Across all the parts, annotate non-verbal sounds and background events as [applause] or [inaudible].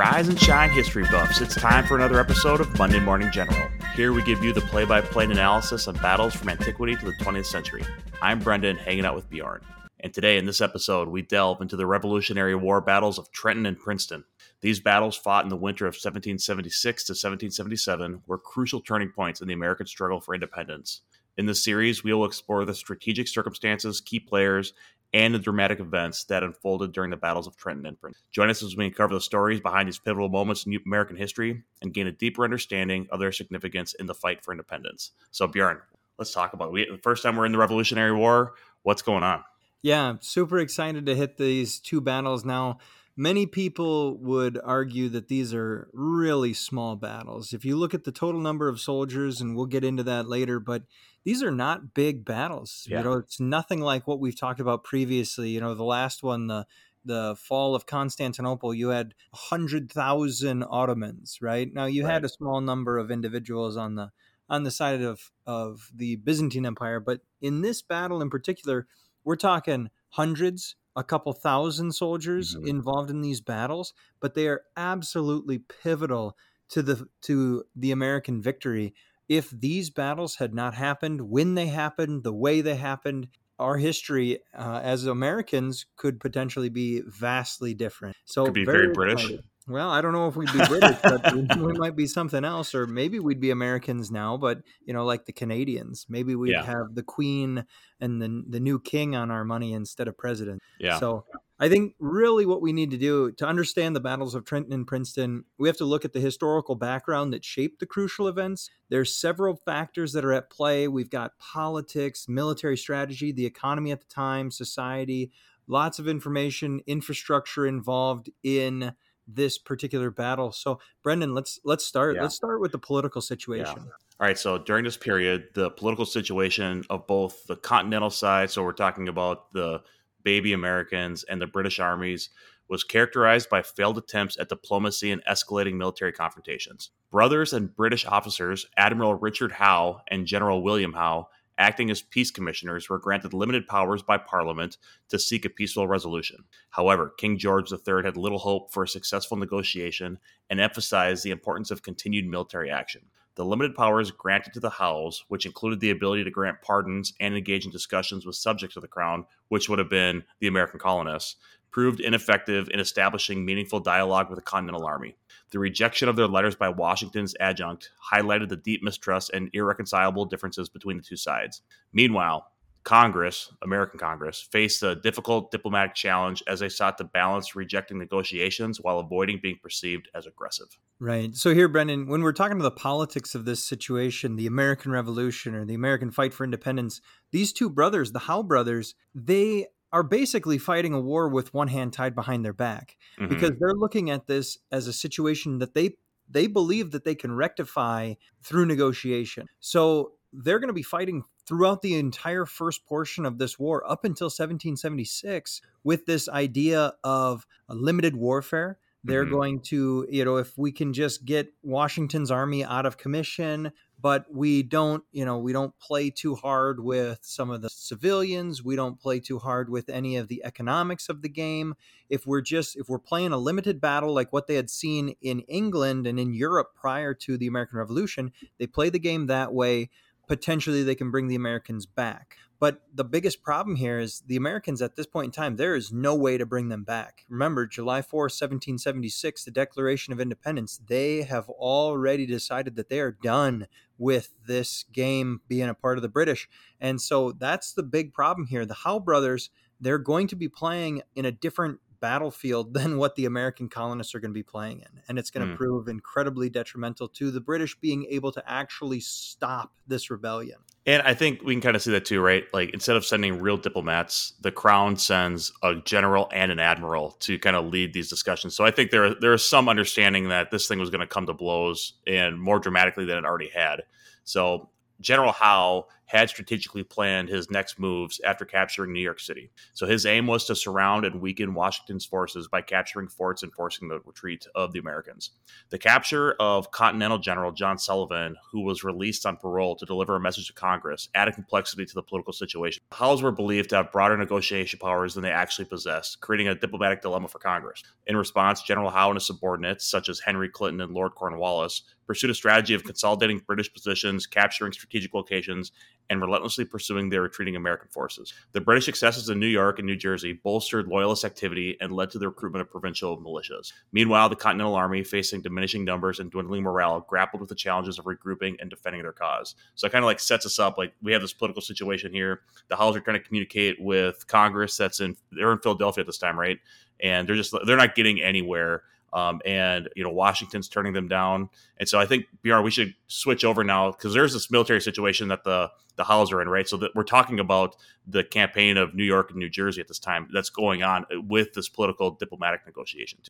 Rise and shine, history buffs. It's time for another episode of Monday Morning General. Here we give you the play by play analysis of battles from antiquity to the 20th century. I'm Brendan, hanging out with Bjorn. And today, in this episode, we delve into the Revolutionary War battles of Trenton and Princeton. These battles, fought in the winter of 1776 to 1777, were crucial turning points in the American struggle for independence. In this series, we will explore the strategic circumstances, key players, and the dramatic events that unfolded during the battles of Trenton and Princeton. Join us as we uncover the stories behind these pivotal moments in American history and gain a deeper understanding of their significance in the fight for independence. So, Bjorn, let's talk about it. The first time we're in the Revolutionary War. What's going on? Yeah, super excited to hit these two battles now. Many people would argue that these are really small battles. If you look at the total number of soldiers, and we'll get into that later, but these are not big battles. Yeah. You know, it's nothing like what we've talked about previously. You know, the last one, the the fall of Constantinople, you had hundred thousand Ottomans. Right now, you right. had a small number of individuals on the on the side of of the Byzantine Empire, but in this battle in particular, we're talking hundreds, a couple thousand soldiers mm-hmm. involved in these battles, but they are absolutely pivotal to the to the American victory if these battles had not happened, when they happened, the way they happened, our history uh, as Americans could potentially be vastly different. So could be very, very British. Well, I don't know if we'd be British, but [laughs] we might be something else, or maybe we'd be Americans now. But you know, like the Canadians, maybe we'd yeah. have the Queen and the the new King on our money instead of president. Yeah. So I think really what we need to do to understand the battles of Trenton and Princeton, we have to look at the historical background that shaped the crucial events. There's several factors that are at play. We've got politics, military strategy, the economy at the time, society, lots of information, infrastructure involved in this particular battle. So, Brendan, let's let's start. Yeah. Let's start with the political situation. Yeah. All right. So during this period, the political situation of both the continental side, so we're talking about the baby Americans and the British armies, was characterized by failed attempts at diplomacy and escalating military confrontations. Brothers and British officers, Admiral Richard Howe and General William Howe, acting as peace commissioners, were granted limited powers by Parliament to seek a peaceful resolution. However, King George III had little hope for a successful negotiation and emphasized the importance of continued military action. The limited powers granted to the Howes, which included the ability to grant pardons and engage in discussions with subjects of the crown, which would have been the American colonists, proved ineffective in establishing meaningful dialogue with the Continental Army. The rejection of their letters by Washington's adjutant highlighted the deep mistrust and irreconcilable differences between the two sides. Meanwhile, Congress, American Congress, faced a difficult diplomatic challenge as they sought to balance rejecting negotiations while avoiding being perceived as aggressive. Right. So, here, Brendan, when we're talking about the politics of this situation, the American Revolution or the American fight for independence, these two brothers, the Howe brothers, they are basically fighting a war with one hand tied behind their back mm-hmm. because they're looking at this as a situation that they they believe that they can rectify through negotiation. So they're going to be fighting throughout the entire first portion of this war up until 1776 with this idea of a limited warfare they're mm-hmm. going to, you know, if we can just get Washington's army out of commission, but we don't, you know, we don't play too hard with some of the civilians. We don't play too hard with any of the economics of the game. If we're just, if we're playing a limited battle like what they had seen in England and in Europe prior to the American Revolution, they play the game that way. Potentially, they can bring the Americans back. But the biggest problem here is the Americans at this point in time, there is no way to bring them back. Remember, July 4, 1776, the Declaration of Independence, they have already decided that they are done with this game being a part of the British. And so that's the big problem here. The Howe brothers, they're going to be playing in a different battlefield [laughs] than what the American colonists are going to be playing in. And it's going to mm. prove incredibly detrimental to the British being able to actually stop this rebellion. And I think we can kind of see that too, right? Like instead of sending real diplomats, the crown sends a general and an admiral to kind of lead these discussions. So I think there there is some understanding that this thing was going to come to blows and more dramatically than it already had. So General Howe had strategically planned his next moves after capturing New York City. So his aim was to surround and weaken Washington's forces by capturing forts and forcing the retreat of the Americans. The capture of Continental General John Sullivan, who was released on parole to deliver a message to Congress, added complexity to the political situation. Howes were believed to have broader negotiation powers than they actually possessed, creating a diplomatic dilemma for Congress. In response, General Howe and his subordinates, such as Henry Clinton and Lord Cornwallis, pursued a strategy of consolidating British positions, capturing strategic locations, and relentlessly pursuing their retreating American forces. The British successes in New York and New Jersey bolstered loyalist activity and led to the recruitment of provincial militias. Meanwhile, the Continental Army, facing diminishing numbers and dwindling morale, grappled with the challenges of regrouping and defending their cause. So it kind of like sets us up like we have this political situation here. The Howes are trying to communicate with Congress that's in they're in Philadelphia at this time, right? And they're just they're not getting anywhere um, and you know Washington's turning them down. And so I think Bjorn, we should switch over now because there's this military situation that the the Howes are in, right? So that we're talking about the campaign of New York and New Jersey at this time that's going on with this political diplomatic negotiation.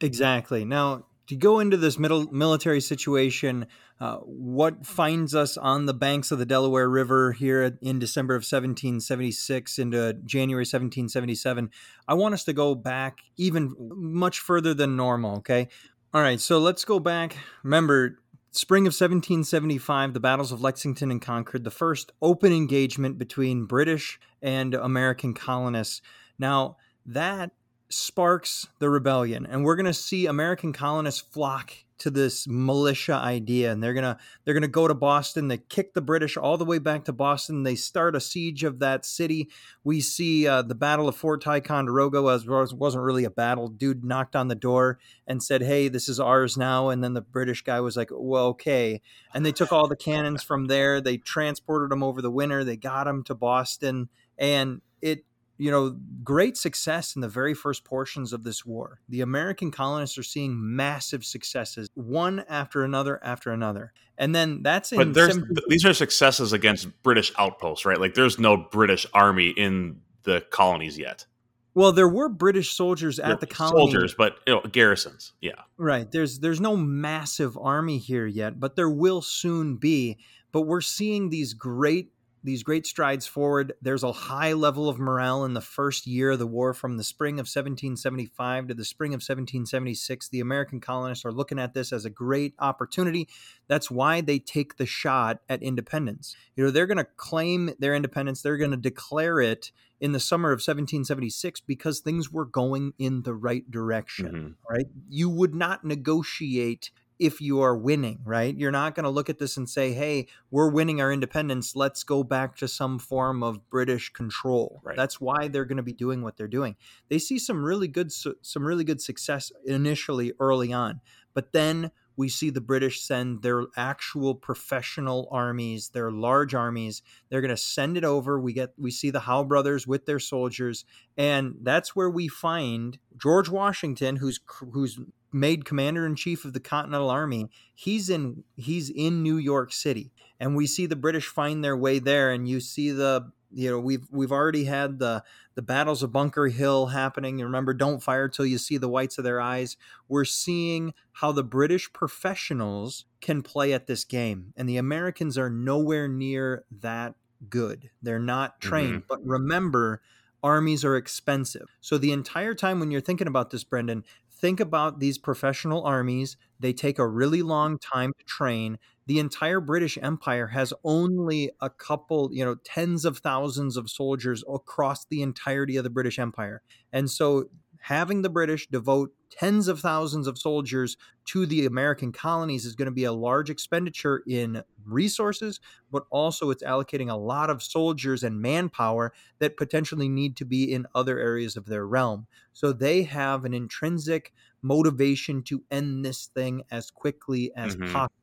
Exactly. Now, to go into this middle military situation, uh, what finds us on the banks of the Delaware River here in December of 1776 into January 1777, I want us to go back even much further than normal. Okay. All right. So let's go back. Remember, spring of 1775, the battles of Lexington and Concord, the first open engagement between British and American colonists. Now, that sparks the rebellion. And we're going to see american colonists flock to this militia idea and they're going to they're going to go to boston. They kick the british all the way back to boston. They start a siege of that city. We see uh, the battle of fort ticonderoga as wasn't really a battle. Dude knocked on the door and said hey this is ours now. And then the british guy was like well okay. And they took all the cannons from there. They transported them over the winter. They got them to boston. And it you know, great success in the very first portions of this war. The American colonists are seeing massive successes, one after another after another. And then that's in. But there's, these are successes against British outposts, right? Like there's no British army in the colonies yet. Well, there were British soldiers at the colony. Soldiers, but you know, garrisons. Yeah. Right. There's there's no massive army here yet, but there will soon be. But we're seeing these great these great strides forward. There's a high level of morale in the first year of the war from the spring of 1775 to the spring of 1776. The American colonists are looking at this as a great opportunity. That's why they take the shot at independence. You know, they're going to claim their independence, they're going to declare it in the summer of 1776 because things were going in the right direction, mm-hmm. right? You would not negotiate if you are winning, right? You're not going to look at this and say, "Hey, we're winning our independence. Let's go back to some form of British control." Right. That's why they're going to be doing what they're doing. They see some really good some really good success initially early on, but then we see the British send their actual professional armies, their large armies. They're going to send it over. We get we see the Howe brothers with their soldiers, and that's where we find George Washington, who's who's made commander in chief of the Continental Army. He's in he's in New York City, and we see the British find their way there. And you see the you know we've we've already had the the battles of Bunker Hill happening. remember, don't fire till you see the whites of their eyes. We're seeing how the British professionals can play at this game, and the Americans are nowhere near that good. They're not trained. Mm-hmm. But remember armies are expensive. So the entire time when you're thinking about this, Brendan, think about these professional armies. They take a really long mm-hmm. time to train. The entire British Empire has only a couple, you know, tens of thousands of soldiers across the entirety of the British Empire. And so having the British devote tens of thousands of soldiers to the American colonies is going to be a large expenditure in resources, but also it's allocating a lot of soldiers and manpower that potentially need to be in other areas of their realm. So they have an intrinsic motivation to end this thing as quickly as mm-hmm. possible.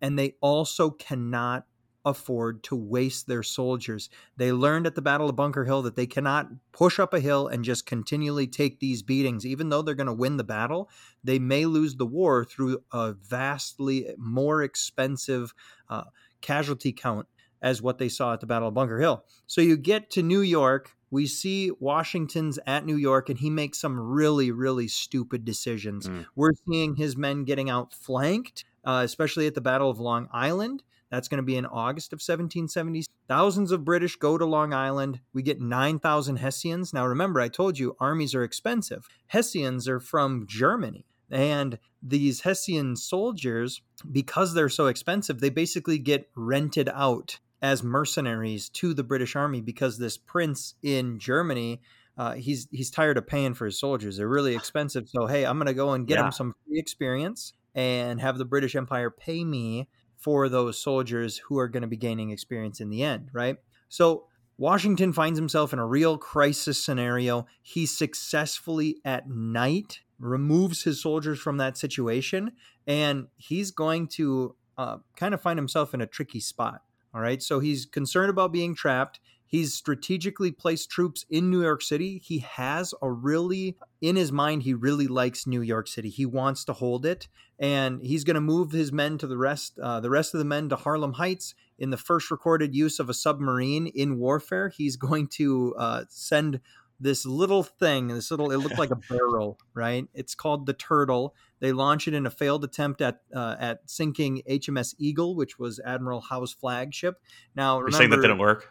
And they also cannot afford to waste their soldiers. They learned at the Battle of Bunker Hill that they cannot push up a hill and just continually take these beatings. Even though they're going to win the battle, they may lose the war through a vastly more expensive uh, casualty count as what they saw at the Battle of Bunker Hill. So you get to New York. We see Washington's at New York, and he makes some really, really stupid decisions. Mm. We're seeing his men getting outflanked, uh, especially at the Battle of Long Island That's going to be in August of 1770. Thousands of British go to Long Island. We get 9,000 Hessians. Now, remember, I told you armies are expensive. Hessians are from Germany. And these Hessian soldiers, because they're so expensive, they basically get rented out as mercenaries to the British Army because this prince in Germany uh, he's he's tired of paying for his soldiers. They're really expensive. So hey, I'm gonna go and get yeah. him some free experience and have the British Empire pay me for those soldiers who are going to be gaining experience in the end, right? So Washington finds himself in a real crisis scenario. He successfully at night removes his soldiers from that situation, and he's going to uh, kind of find himself in a tricky spot. All right. So he's concerned about being trapped. He's strategically placed troops in New York City. He has a really, in his mind, he really likes New York City. He wants to hold it, and he's going to move his men to the rest, uh, the rest of the men to Harlem Heights. In the first recorded use of a submarine in warfare, he's going to uh, send this little thing, this little, it looked like a [laughs] barrel, right? It's called the Turtle. They launch it in a failed attempt at uh, at sinking HMS Eagle, which was Admiral Howe's flagship. Now, remember, You're saying that didn't work?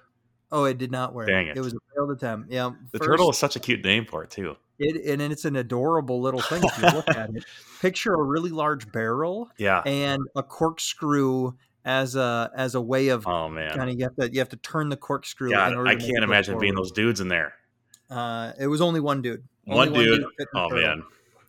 Oh, it did not work. Dang it! It was a failed attempt. Yeah, the first, turtle is such a cute name for it too. It and it's an adorable little thing if you look at it. [laughs] Picture a really large barrel, yeah, and a corkscrew as a as a way of oh man, kind of you have to you have to turn the corkscrew. God, I can't imagine being those dudes in there. Uh, it was only one dude. One, only dude. one dude. Oh man.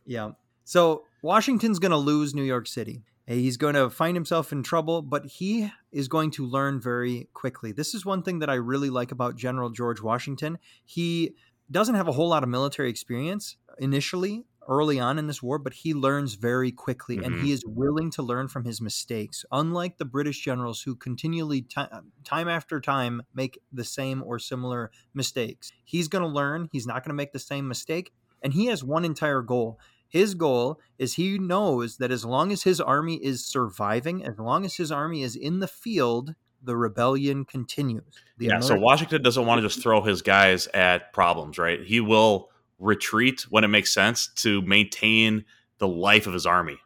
Yeah. So Washington's going to lose New York City. He's going to find himself in trouble, but he is going to learn very quickly. This is one thing that I really like about General George Washington. He doesn't have a whole lot of military experience initially, early on in this war, but he learns very quickly mm-hmm. and he mm-hmm. is willing to learn from his mistakes. Unlike the British generals who continually, t- time after time, make the same or similar mistakes. He's going to learn, he's not going to make the same mistake, and he has one entire goal his goal is he knows that as long as his army is surviving, as long as his army is in the field, the rebellion continues. The yeah, American- so Washington doesn't want to just throw his guys at problems, right? He will retreat when it makes sense to maintain the life of his army.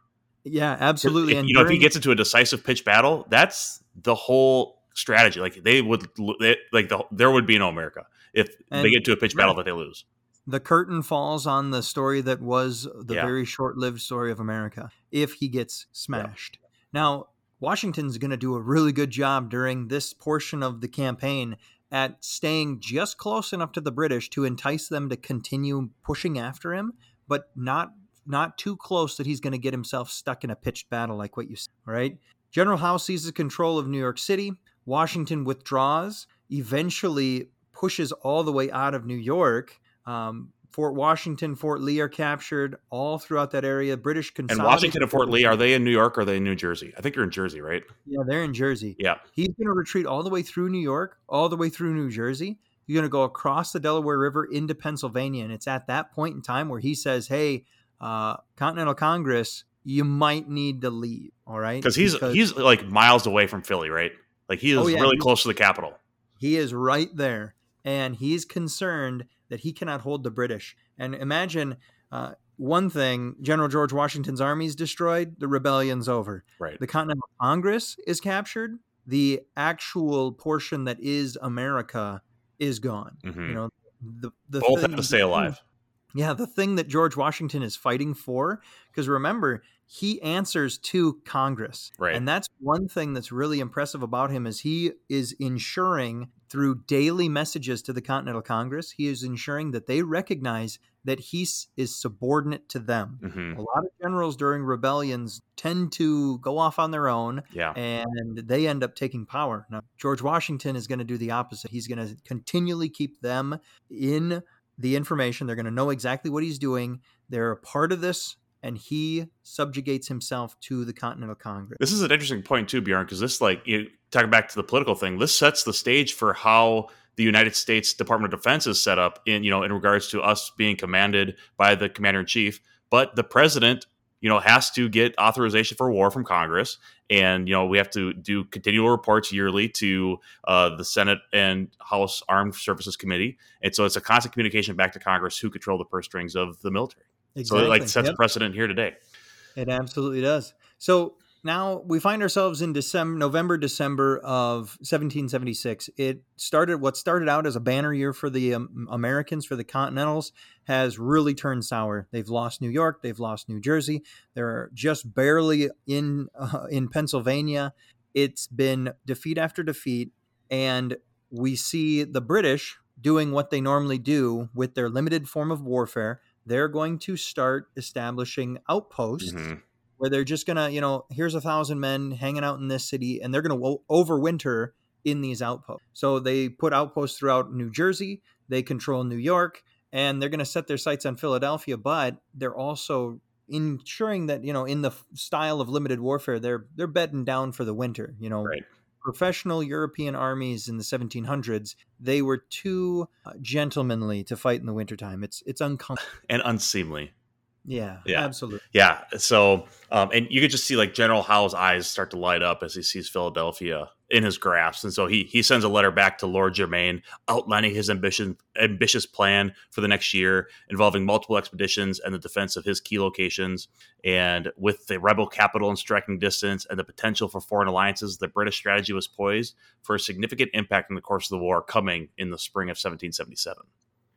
Yeah, absolutely. If, and you know, if he gets into a decisive pitch battle, that's the whole strategy. Like they would, they, like the, there would be no America if they get to a pitch battle that they lose the curtain falls on the story that was the yeah. very short-lived story of America if he gets smashed. Yeah. Now, Washington's going to do a really good job during this portion of the campaign at staying just close enough to the British to entice them to continue pushing after him, but not not too close that he's going to get himself stuck in a pitched battle like what you said. Right? General Howe seizes control of New York City. Washington withdraws, eventually pushes all the way out of New York um, Fort Washington, Fort Lee are captured all throughout that area. British And Washington and Fort Lee, are they in New York or are they in New Jersey? I think you're in Jersey, right? Yeah, they're in Jersey. Yeah. He's going to retreat all the way through New York, all the way through New Jersey. He's going to go across the Delaware River into Pennsylvania. And it's at that point in time where he says, hey, uh, Continental Congress, you might need to leave. All right. Because he's he's like miles away from Philly, right? Like he is oh, yeah, really close to the capital. He is right there. And he's concerned that he cannot hold the British. And imagine uh, one thing General George Washington's army is destroyed, the rebellion's over. Right. The Continental Congress is captured, the actual portion that is America is gone. Mm-hmm. You know, the, the both have to stay alive. Yeah, the thing that George Washington is fighting for, because remember, he answers to Congress. Right. And that's one thing that's really impressive about him is he is ensuring through daily messages to the Continental Congress, he is ensuring that they recognize that he is subordinate to them. Mm-hmm. A lot of generals during rebellions tend to go off on their own yeah. and they end up taking power. Now, George Washington is going to do the opposite. He's going to continually keep them in the information. They're going to know exactly what he's doing. They're a part of this, and he subjugates himself to the Continental Congress. This is an interesting point too, Bjorn, because this, like, you talking back to the political thing, this sets the stage for how the United States Department of Defense is set up in, you know, in regards to us being commanded by the commander in chief. But the president you know, has to get authorization for war from Congress, and you know we have to do continual reports yearly to uh, the Senate and House Armed Services Committee, and so it's a constant communication back to Congress who control the purse strings of the military. Exactly. So it like sets yep. precedent here today. It absolutely does. So now we find ourselves in December, November, December of 1776. It started what started out as a banner year for the um, Americans, for the Continentals, has really turned sour. They've lost New York, they've lost New Jersey. They're just barely in uh, in Pennsylvania. It's been defeat after defeat, and we see the British doing what they normally do with their limited form of warfare. They're going to start establishing outposts. Mm-hmm where they're just gonna, you know, here's a thousand men hanging out in this city, and they're gonna wo- overwinter in these outposts. So they put outposts throughout New Jersey. They control New York, and they're gonna set their sights on Philadelphia. But they're also ensuring that you know, in the style of limited warfare, they're they're bedding down for the winter. You know, right professional European armies in the 1700s, they were too uh, gentlemanly to fight in the wintertime. It's it's uncomfortable [laughs] and unseemly. Yeah, yeah, absolutely. Yeah. So, um, and you could just see like General Howe's eyes start to light up as he sees Philadelphia in his grasp, and so he he sends a letter back to Lord Germain outlining his ambition ambitious plan for the next year, involving multiple expeditions and the defense of his key locations. And with the rebel capital in striking distance and the potential for foreign alliances, the British strategy was poised for a significant impact in the course of the war coming in the spring of 1777.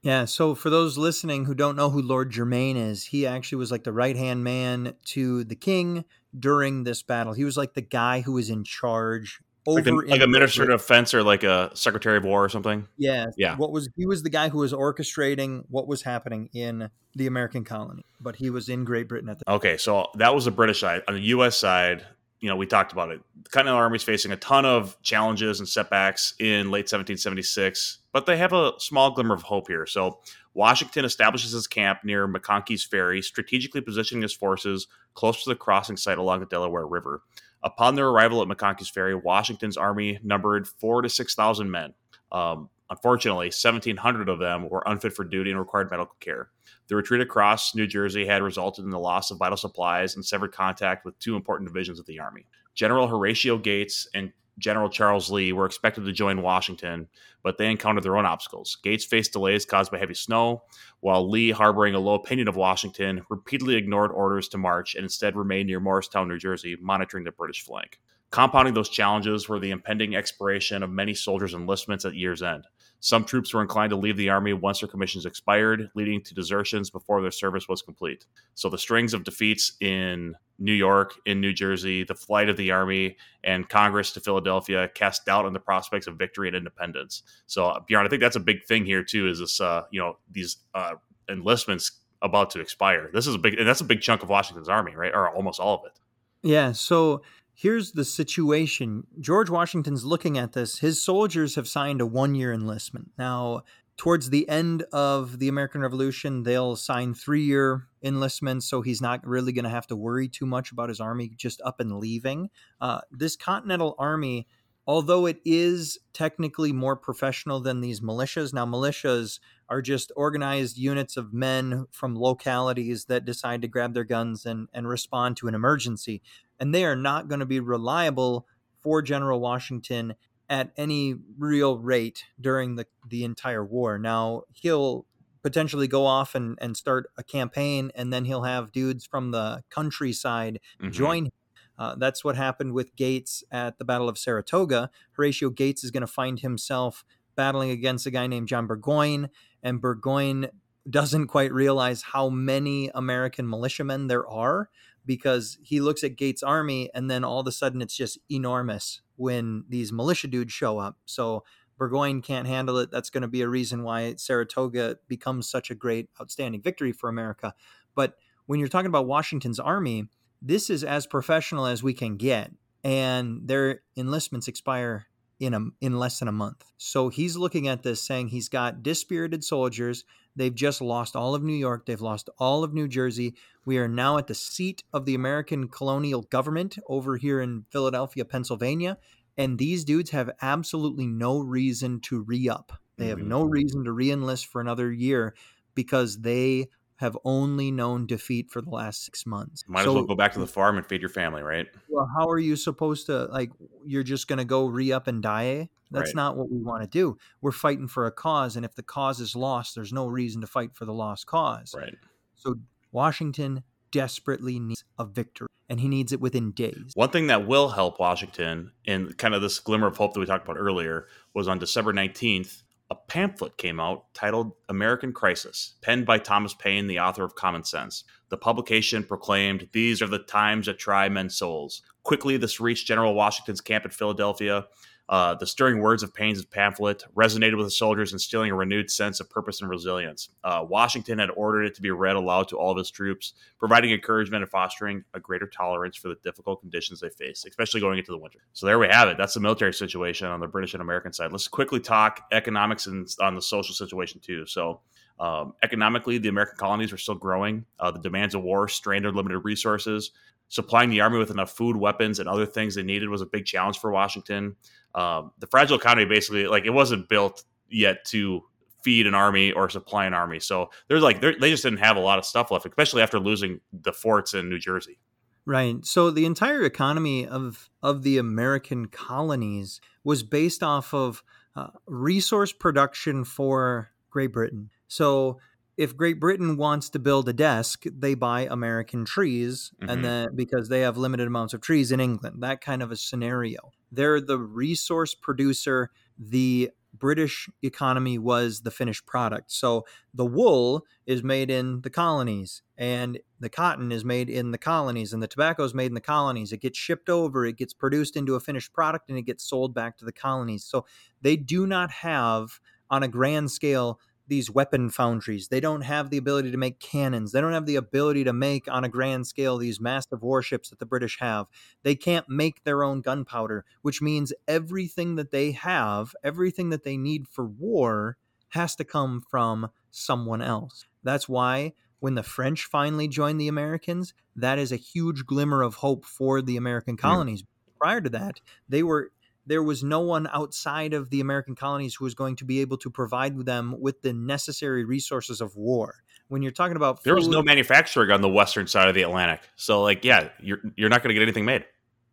Yeah, so for those listening who don't know who Lord Germain is, he actually was like the right hand man to the king during this battle. He was like the guy who was in charge over like, a, like a minister of defense or like a secretary of war or something. Yeah, yeah. What was he was the guy who was orchestrating what was happening in the American colony, but he was in Great Britain at the. Time. Okay, so that was the British side. On the U.S. side, you know, we talked about it. The Continental Army is facing a ton of challenges and setbacks in late 1776, but they have a small glimmer of hope here. So, Washington establishes his camp near McConkey's Ferry, strategically positioning his forces close to the crossing site along the Delaware River. Upon their arrival at McConkey's Ferry, Washington's army numbered four to 6,000 men. Um, unfortunately, 1,700 of them were unfit for duty and required medical care. The retreat across New Jersey had resulted in the loss of vital supplies and severed contact with two important divisions of the Army. General Horatio Gates and General Charles Lee were expected to join Washington, but they encountered their own obstacles. Gates faced delays caused by heavy snow, while Lee, harboring a low opinion of Washington, repeatedly ignored orders to march and instead remained near Morristown, New Jersey, monitoring the British flank. Compounding those challenges were the impending expiration of many soldiers' enlistments at year's end. Some troops were inclined to leave the army once their commissions expired, leading to desertions before their service was complete. So the strings of defeats in New York, in New Jersey, the flight of the army, and Congress to Philadelphia cast doubt on the prospects of victory and independence. So uh, Bjorn, I think that's a big thing here too. Is this uh, you know these uh, enlistments about to expire? This is a big, and that's a big chunk of Washington's army, right, or almost all of it. Yeah. So here's the situation George Washington's looking at this. His soldiers have signed a one year enlistment. Now, towards the end of the American Revolution, they'll sign three year enlistments, so he's not really going to have to worry too much about his army just up and leaving. Uh, this Continental Army, although it is technically more professional than these militias, now militias are just organized units of men from localities that decide to grab their guns and, and respond to an emergency and they are not going to be reliable for General Washington at any real rate during the, the entire war. Now, he'll potentially go off and, and start a campaign, and then he'll have dudes from the countryside mm-hmm. join him. Uh, that's what happened with Gates at the Battle of Saratoga. Horatio Gates is going to find himself battling against a guy named John Burgoyne, and Burgoyne doesn't quite realize how many American militiamen there are because he looks at Gates' army and then all of a sudden it's just enormous when these militia dudes show up. So Burgoyne can't handle it. That's going to be a reason why Saratoga becomes such a great, outstanding victory for America. But when you're talking about Washington's army, this is as professional as we can get, and their enlistments expire in a in less than a month. So he's looking at this saying he's got dispirited soldiers. They've just lost all of New York, they've lost all of New Jersey. We are now at the seat of the American colonial government over here in Philadelphia, Pennsylvania, and these dudes have absolutely no reason to re-up. They have mm-hmm. no reason to re-enlist for another year because they have only known defeat for the last six months. Might so, as well go back to the farm and feed your family, right? Well, how are you supposed to like? You're just going to go re up and die? Eh? That's right. not what we want to do. We're fighting for a cause, and if the cause is lost, there's no reason to fight for the lost cause. Right. So Washington desperately needs a victory. and he needs it within days. One thing that will help Washington in kind of this glimmer of hope that we talked about earlier was on December 19th, a pamphlet came out titled American Crisis, penned by Thomas Paine, the author of Common Sense. The publication proclaimed, These are the times that try men's souls. Quickly, this reached General Washington's camp at Philadelphia. Uh, the stirring words of Paine's pamphlet resonated with the soldiers, instilling a renewed sense of purpose and resilience. Uh, Washington had ordered it to be read aloud to all of his troops, providing encouragement and fostering a greater tolerance for the difficult conditions they faced, especially going into the winter. So there we have it. That's the military situation on the British and American side. Let's quickly talk economics and on the social situation too. So. Um, economically, the American colonies were still growing. Uh, the demands of war strained their limited resources. Supplying the army with enough food, weapons, and other things they needed was a big challenge for Washington um, the fragile economy basically like it wasn't built yet to feed an army or supply an army. So like they just didn't have a lot of stuff left, especially after losing the forts in New Jersey. Right. So the entire economy of of the American colonies was based off of uh, resource production for Great Britain. So if Great Britain wants to build a desk, they buy American trees, mm-hmm. and then because they have limited amounts of trees in England, that kind of a scenario. They're the resource producer. The British economy was the finished product. So the wool is made in the colonies, and the cotton is made in the colonies, and the tobacco is made in the colonies. It gets shipped over, it gets produced into a finished product, and it gets sold back to the colonies. So they do not have, on a grand scale, these weapon foundries. They don't have the ability to make cannons. They don't have the ability to make on a grand scale these massive warships that the British have. They can't make their own gunpowder, which means everything that they have, everything that they need for war, has to come from someone else. That's why when the French finally joined the Americans, that is a huge glimmer of hope for the American colonies. Mm. Prior to that, they were there was no one outside of the American colonies who was going to be able to provide them with the necessary resources of war. When you're talking about food, there was no manufacturing on the western side of the Atlantic, so like yeah, you're you're not going to get anything made.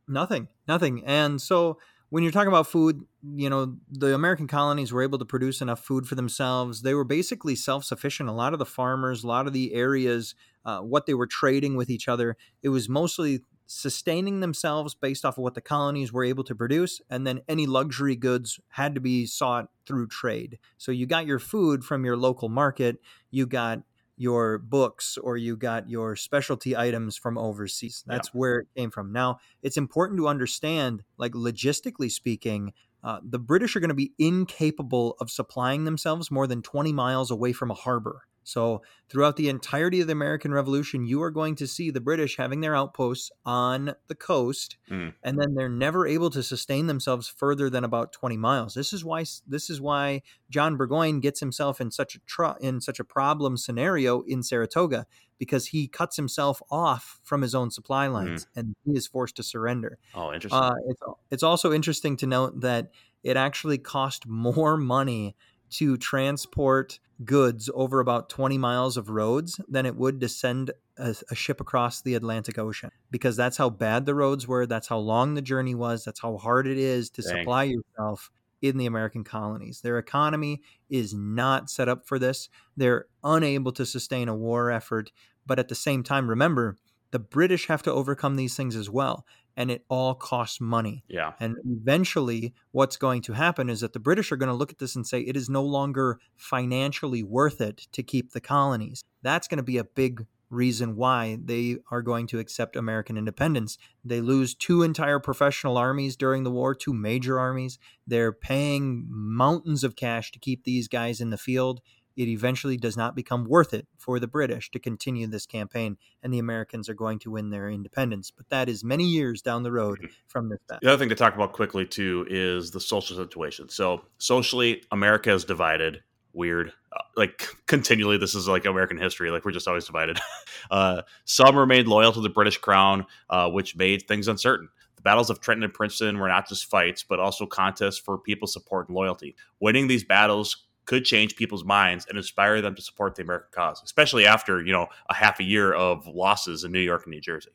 Nothing, nothing, and so when you're talking about food, you know, the American colonies were able to produce enough food for themselves. They were basically self sufficient. A lot of the farmers, a lot of the areas, uh, what they were trading with each other, it was mostly sustaining themselves based off of what the colonies were able to produce, and then any luxury goods had to be sought through trade. So you got your food from your local market, you got your books or you got your specialty items from overseas. That's yeah. where it came from. Now, it's important to understand, like logistically speaking, uh, the British are going to be incapable of supplying themselves more than 20 miles away from a harbor. So, throughout the entirety of the American Revolution, you are going to see the British having their outposts on the coast, mm. and then they're never able to sustain themselves further than about 20 miles. This is why this is why John Burgoyne gets himself in such a tr- in such a problem scenario in Saratoga because he cuts himself off from his own supply lines mm. and he is forced to surrender. Oh, interesting. Uh, it's, it's also interesting to note that it actually cost more money to transport goods over about 20 miles of roads than it would to send a, a, ship across the Atlantic Ocean because that's how bad the roads were. That's how long the journey was. That's how hard it is to Dang. supply yourself in the American colonies. Their economy is not set up for this. They're unable to sustain a war effort. But at the same time, remember, the British have to overcome these things as well and it all costs money. Yeah. And eventually, what's going to happen is that the British are going to look at this and say it is no longer financially worth it to keep the colonies. That's going to be a big reason why they are going to accept American independence. They lose two entire professional armies during the war, two major armies. They're paying mountains of cash to keep these guys in the field it eventually does not become worth it for the British to continue this campaign, and the Americans are going to win their independence. But that is many years down the road mm-hmm. from this. The other thing to talk about quickly too is the social situation. So socially, America is divided. Weird, uh, like [laughs] continually. This is like American history. Like we're just always divided. [laughs] uh, some remained loyal to the British crown, uh, which made things uncertain. The battles of Trenton and Princeton were not just fights, but also contests for people's support and loyalty. Winning these battles could change people's minds and inspire them to support the American cause, especially after, you know, a half a year of losses in New York and New Jersey.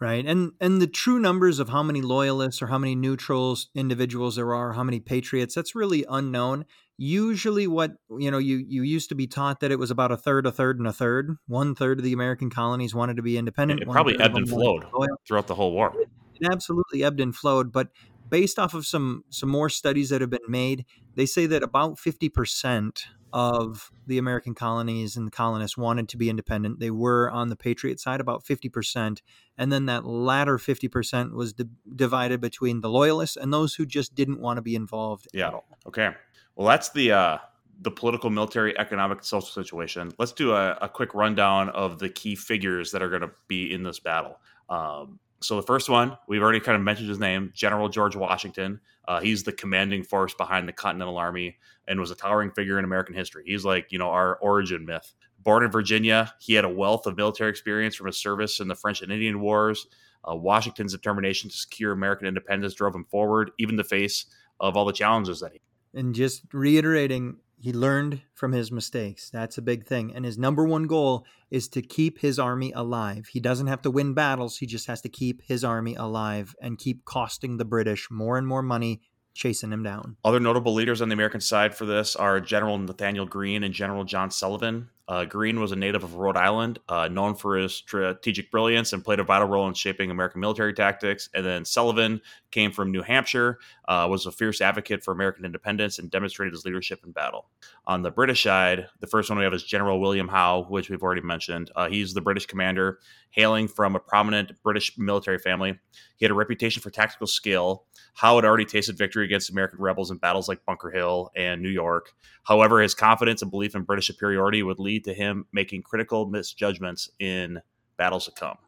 right and and the true numbers of how many loyalists or how many neutrals individuals there are how many patriots that's really unknown. Usually what you know you you used to be taught that it was about a third a third and a third. One third of the american colonies wanted to be independent it probably ebbed and flowed throughout the whole war. It, it absolutely ebbed and flowed but based off of some some more studies that have been made they say that about 50% of the American colonies and the colonists wanted to be independent. They were on the Patriot side about 50%. And then that latter 50% was di- divided between the loyalists and those who just didn't want to be involved yeah. Okay. Well, that's the uh, the political, military, economic, social situation. Let's do a, a quick rundown of the key figures that are going to be in this battle. Um, so the first one, we've already kind of mentioned his name, General George Washington. Uh, he's the commanding force behind the Continental Army and was a towering figure in American history. He's like, you know, our origin myth. Born in Virginia, he had a wealth of military experience from his service in the French and Indian Wars. Uh, Washington's determination to secure American independence drove him forward, even the face of all the challenges that he. And just reiterating, he learned from his mistakes. That's a big thing. And his number one goal is to keep his army alive. He doesn't have to win battles, he just has to keep his army alive and keep costing the British more and more money chasing him down. Other notable leaders on the American side for this are General Nathaniel Greene and General John Sullivan. Uh, Greene was a native of Rhode Island, uh, known for his strategic brilliance and played a vital role in shaping American military tactics. And then Sullivan came from New Hampshire, uh, was a fierce advocate for American independence, and demonstrated his leadership in battle. On the British side, the first one we have is General William Howe, which we've already mentioned. Uh, he's the British commander, hailing from a prominent British military family. He had a reputation for tactical skill. Howe had already tasted victory against American rebels in battles like Bunker Hill and New York. However, his confidence and belief in British superiority would lead to him making critical misjudgments in battles to come.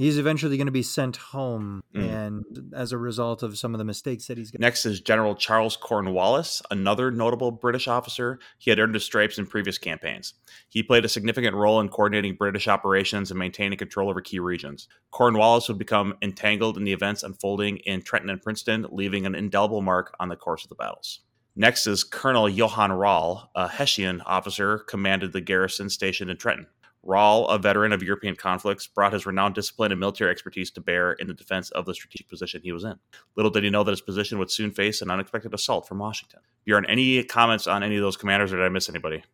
He's eventually going to be sent home, mm. and as a result of some of the mistakes that he's. Next is General Charles Cornwallis, another notable British officer. He had earned his stripes in previous campaigns. He played a significant role in coordinating British operations and maintaining control over key regions. Cornwallis would become entangled in the events unfolding in Trenton and Princeton, leaving an indelible mark on the course of the battles. Next is Colonel Johann Rall, a Hessian officer, commanded the garrison stationed in Trenton. Rall, a veteran of European conflicts, brought his renowned discipline and military expertise to bear in the defense of the strategic position he was in. Little did he know that his position would soon face an unexpected assault from Washington. Bjorn, any comments on any of those commanders, or did I miss anybody?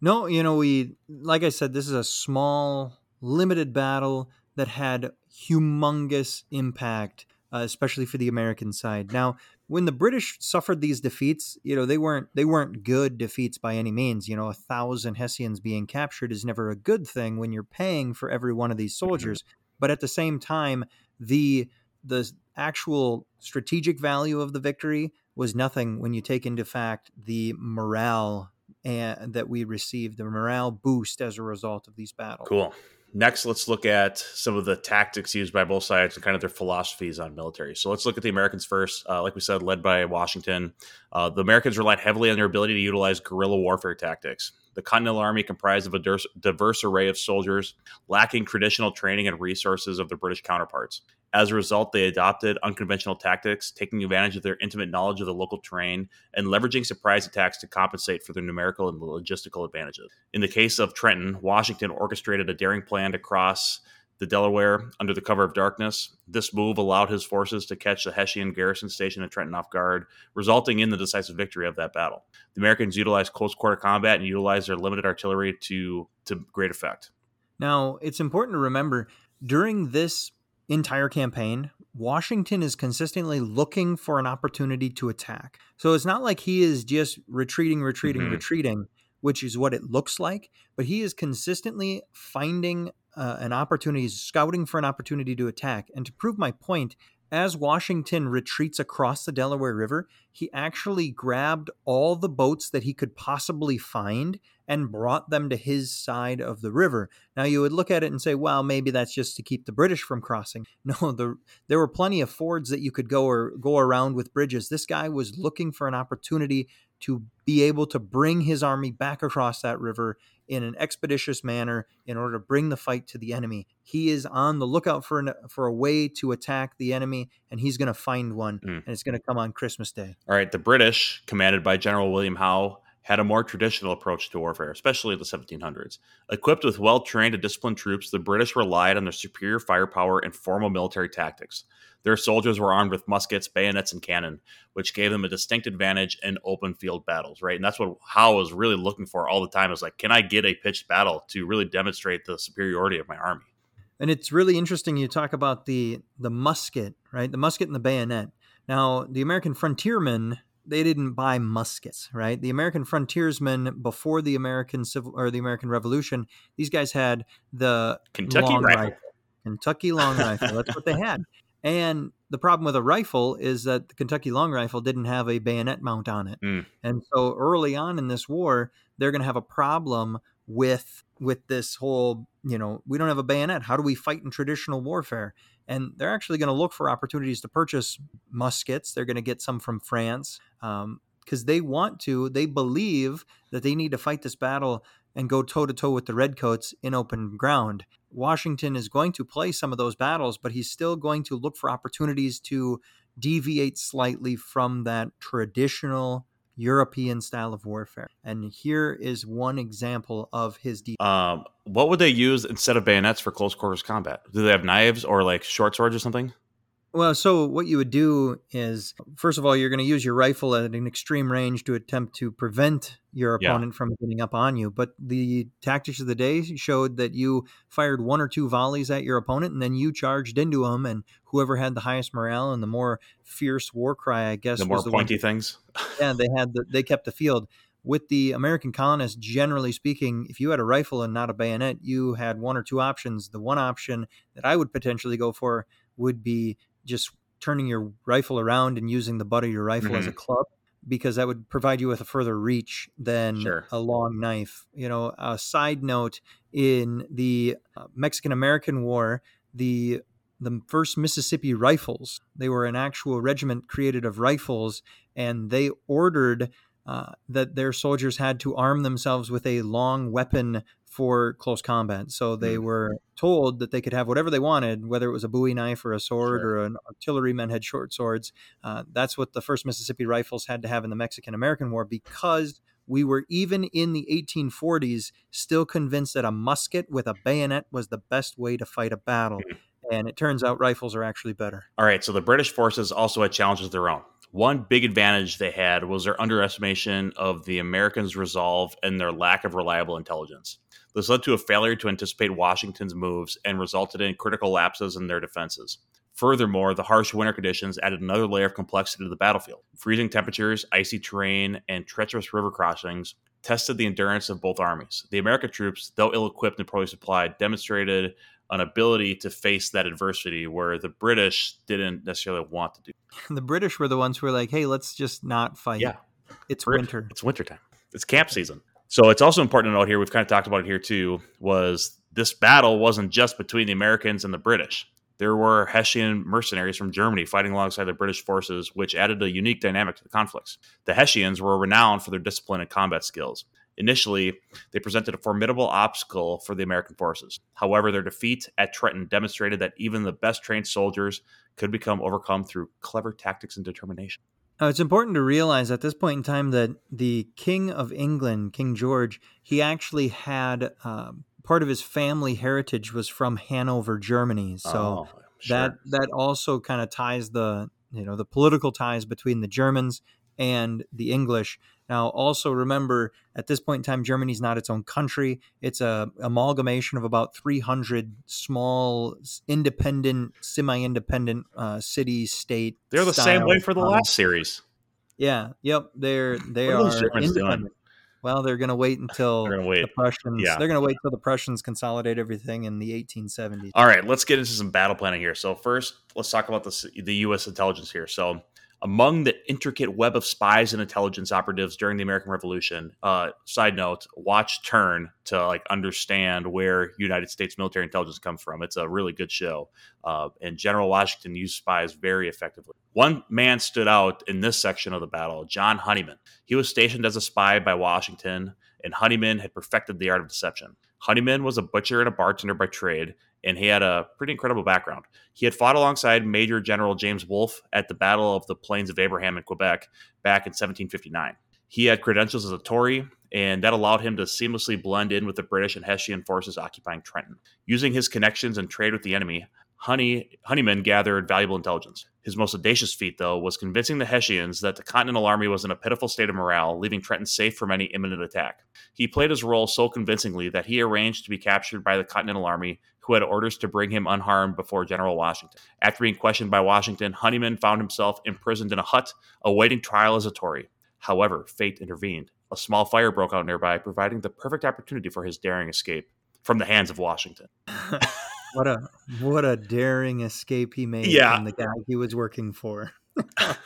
No, you know, we, like I said, this is a small, limited battle that had humongous impact, uh, especially for the American side. Now, when the British suffered these defeats, you know, they weren't they weren't good defeats by any means. You know, a thousand Hessians being captured is never a good thing when you're paying for every one of these mm-hmm. soldiers. But at the same time, the the actual strategic value of the victory was nothing when you take into fact the morale and, that we received, the morale boost as a result of these battles. Cool. Next, let's look at some of the tactics used by both sides and kind of their philosophies on military. So let's look at the Americans first. Uh, like we said, led by Washington, uh, the Americans relied heavily on their ability to utilize guerrilla warfare tactics. The Continental Army comprised of a diverse, array of soldiers, lacking traditional training and resources of their British counterparts. As a result, they adopted unconventional tactics, taking advantage of their intimate knowledge of the local terrain and leveraging surprise attacks to compensate for their numerical and logistical advantages. In the case of Trenton, Washington orchestrated a daring plan to cross the Delaware under the cover of darkness. This move allowed his forces to catch the Hessian garrison station at Trenton off guard, resulting in the decisive victory of that battle. The Americans utilized close quarter combat and utilized their limited artillery to, to great effect. Now, it's important to remember during this entire campaign, Washington is consistently looking for an opportunity to attack. So it's not like he is just retreating, retreating, mm-hmm. retreating, which is what it looks like, but he is consistently finding uh, an opportunity, scouting for an opportunity to attack. And to prove my point, as Washington retreats across the Delaware River, he actually grabbed all the boats that he could possibly find and brought them to his side of the river. Now you would look at it and say, well, maybe that's just to keep the British from crossing. [laughs] No, the, there were plenty of fords that you could go or go around with bridges. This guy was looking for an opportunity to be able to bring his army back across that river in an expeditious manner in order to bring the fight to the enemy. He is on the lookout for an, for a way to attack the enemy, and he's going to find one, mm. and it's going to come on Christmas Day. All right, the British, commanded by General William Howe, had a more traditional approach to warfare, especially in the 1700s. Equipped with well trained and disciplined troops, the British relied on their superior firepower and formal military tactics. Their soldiers were armed with muskets, bayonets, and cannon, which gave them a distinct advantage in open field battles, right? And that's what Howe was really looking for all the time is like, can I get a pitched battle to really demonstrate the superiority of my army? And it's really interesting you talk about the the musket, right? The musket and the bayonet. Now, the American frontiermen, they didn't buy muskets, right? The American frontiersmen before the American Civil or the American Revolution, these guys had the Kentucky rifle. rifle. Kentucky long rifle. That's what they had. And the problem with a rifle is that the Kentucky long rifle didn't have a bayonet mount on it. Mm. And so early on in this war, they're going to have a problem with with this whole, you know, we don't have a bayonet. How do we fight in traditional warfare? And they're actually going to look for opportunities to purchase muskets. They're going to get some from France because um, they want to, they believe that they need to fight this battle and go toe to toe with the Redcoats in open ground. Washington is going to play some of those battles, but he's still going to look for opportunities to deviate slightly from that traditional European style of warfare. And here is one example of his. De- um, what would they use instead of bayonets for close quarters combat? Do they have knives or like short swords or something? Well, so what you would do is, first of all, you're going to use your rifle at an extreme range to attempt to prevent your opponent yeah. from getting up on you. But the tactics of the day showed that you fired one or two volleys at your opponent, and then you charged into them, and whoever had the highest morale and the more fierce war cry, I guess, the more the pointy one, things. yeah, they had the, they kept the field. With the American colonists, generally speaking, if you had a rifle and not a bayonet, you had one or two options. The one option that I would potentially go for would be just turning your rifle around and using the butt of your rifle mm-hmm. as a mm-hmm. club because that would provide you with a further reach than sure. a long knife. You know, a side note in the uh, Mexican American War, the the first Mississippi Rifles, they were an actual regiment created of rifles and they ordered uh, that their soldiers had to arm themselves with a long weapon for close combat. So they mm. were told that they could have whatever they wanted, whether it was a Bowie knife or a sword sure. or an artilleryman had short swords. Uh, that's what the first Mississippi Rifles had to have in the Mexican American War because we were even in the 1840s still convinced that a musket with a bayonet was the best way to fight a battle. Mm. And it turns out rifles are actually better. All right. So the British forces also had challenges of their own. One big advantage they had was their underestimation of the Americans' resolve and their lack of reliable intelligence. This led to a failure to anticipate Washington's moves and resulted in critical lapses in their defenses. Furthermore, the harsh winter conditions added another layer of complexity to the battlefield. Freezing temperatures, icy terrain, and treacherous river crossings tested the endurance of both armies. The American troops, though ill equipped and poorly supplied, demonstrated an ability to face that adversity where the British didn't necessarily want to do. [laughs] The British were the ones who were like, hey, let's just not fight. Yeah. It's winter. It's wintertime. It's camp season. So it's also important to note here, we've kind of talked about it here too, was this battle wasn't just between the Americans and the British. There were Hessian mercenaries from Germany fighting alongside the British forces, which added a unique dynamic to the conflicts. The Hessians were renowned for their discipline and combat skills. Initially, they presented a formidable obstacle for the American forces. However, their defeat at Trenton demonstrated that even the best trained soldiers could become overcome through clever tactics and determination. Uh, it's important to realize at this point in time that the King of England, King George, he actually had um, part of his family heritage was from Hanover, Germany. So oh, sure. that that also kind of ties the you know the political ties between the Germans and the English. Now, also remember, at this point in time, Germany is not its own country. It's a amalgamation of about 300 small, independent, semi-independent uh, city state. They're the same way for the last series. Yeah. Yep. They're they are independent. Doing? Well, they're going to wait until [laughs] they're gonna wait. the Prussians. Yeah. They're going to wait until the Prussians consolidate everything in the 1870s. All right, let's get into some battle planning here. So first, let's talk about the the U.S. intelligence here. So among the intricate web of spies and intelligence operatives during the American Revolution. Uh, side note: watch Turn to like understand where United States military intelligence comes from. It's a really good show, uh, and General Washington used spies very effectively. One man stood out in this section of the battle: John Honeyman. He was stationed as a spy by Washington, and Honeyman had perfected the art of deception. Honeyman was a butcher and a bartender by trade, and he had a pretty incredible background. He had fought alongside Major General James Wolfe at the Battle of the Plains of Abraham in Quebec back in 1759. He had credentials as a Tory, and that allowed him to seamlessly blend in with the British and Hessian forces occupying Trenton. Using his connections and trade with the enemy, Honey, Honeyman gathered valuable intelligence. His most audacious feat, though, was convincing the Hessians that the Continental Army was in a pitiful state of morale, leaving Trenton safe from any imminent attack. He played his role so convincingly that he arranged to be captured by the Continental Army, who had orders to bring him unharmed before General Washington. After being questioned by Washington, Honeyman found himself imprisoned in a hut, awaiting trial as a Tory. However, fate intervened. A small fire broke out nearby, providing the perfect opportunity for his daring escape from the hands of Washington. [laughs] what a what a daring escape he made Yeah. from the guy he was working for. [laughs]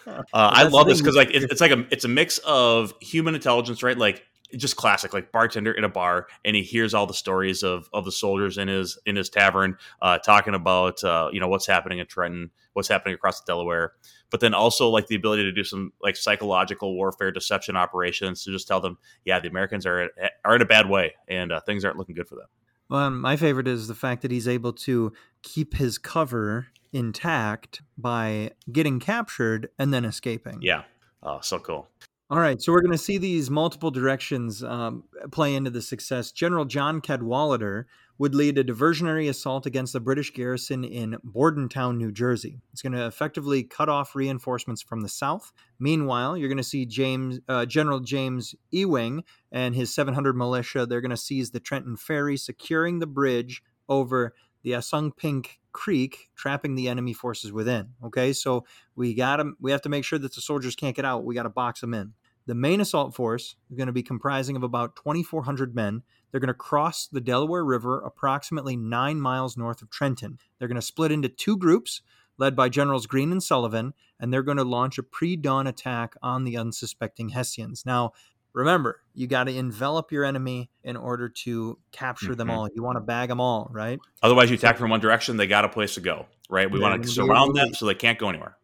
Uh, I love this because like it's, it's like a it's a mix of human intelligence, right? Like just classic, like bartender in a bar, and he hears all the stories of of the soldiers in his in his tavern, uh, talking about uh, you know what's happening in Trenton, what's happening across the Delaware, but then also like the ability to do some like psychological warfare, deception operations to just tell them, yeah, the Americans are are in a bad way, and uh, things aren't looking good for them. Well, my favorite is the fact that he's able to keep his cover intact by getting captured and then escaping. Yeah, oh, so cool. All right, so we're going to see these multiple directions um, play into the success. General John Cadwalader would lead a diversionary assault against the British garrison in Bordentown, New Jersey. It's going to effectively cut off reinforcements from the south. Meanwhile, you're going to see James uh, General James Ewing and his 700 militia. They're going to seize the Trenton Ferry, securing the bridge over the Assunpink Creek, trapping the enemy forces within. Okay, so we got to we have to make sure that the soldiers can't get out. We got to box them in. The main assault force is going to be comprising of about 2,400 men. They're going to cross the Delaware River approximately nine miles north of Trenton. They're going to split into two groups, led by Generals Greene and Sullivan, and they're going to launch a pre dawn attack on the unsuspecting Hessians. Now, remember, you got to envelop your enemy in order to capture them Mhm. all. You want to bag them all, right? Otherwise, you attack from one direction, they got a place to go, right? We want to surround them so they can't go anywhere.